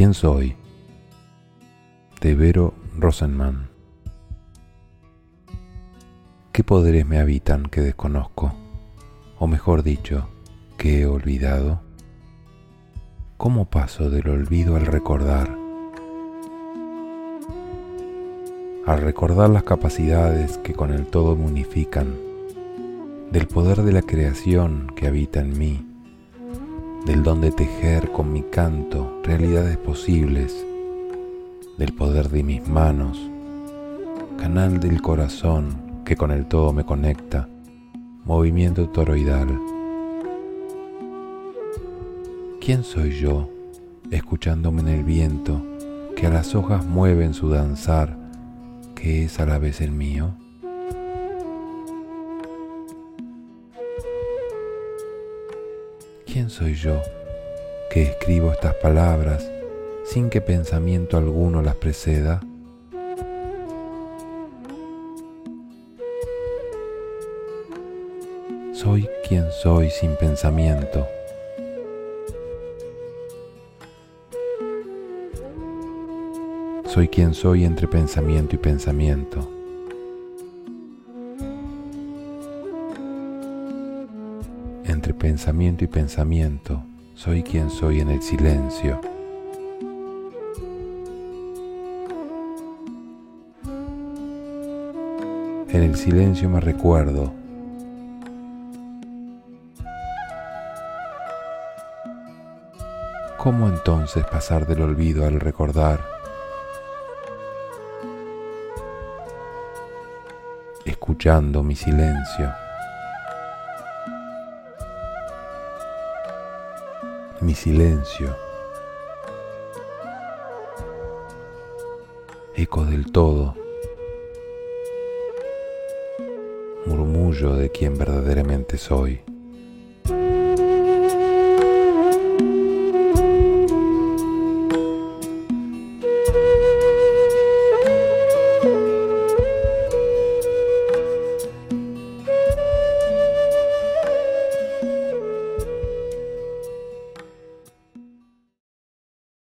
¿Quién soy? De Vero Rosenman. ¿Qué poderes me habitan que desconozco? O mejor dicho, que he olvidado. ¿Cómo paso del olvido al recordar? Al recordar las capacidades que con el todo me unifican, del poder de la creación que habita en mí, del don de tejer con mi canto realidades posibles, del poder de mis manos, canal del corazón que con el todo me conecta, movimiento toroidal. ¿Quién soy yo, escuchándome en el viento, que a las hojas mueven su danzar, que es a la vez el mío? ¿Quién soy yo que escribo estas palabras sin que pensamiento alguno las preceda? Soy quien soy sin pensamiento. Soy quien soy entre pensamiento y pensamiento. Pensamiento y pensamiento, soy quien soy en el silencio. En el silencio me recuerdo. ¿Cómo entonces pasar del olvido al recordar? Escuchando mi silencio. Mi silencio, eco del todo, murmullo de quien verdaderamente soy.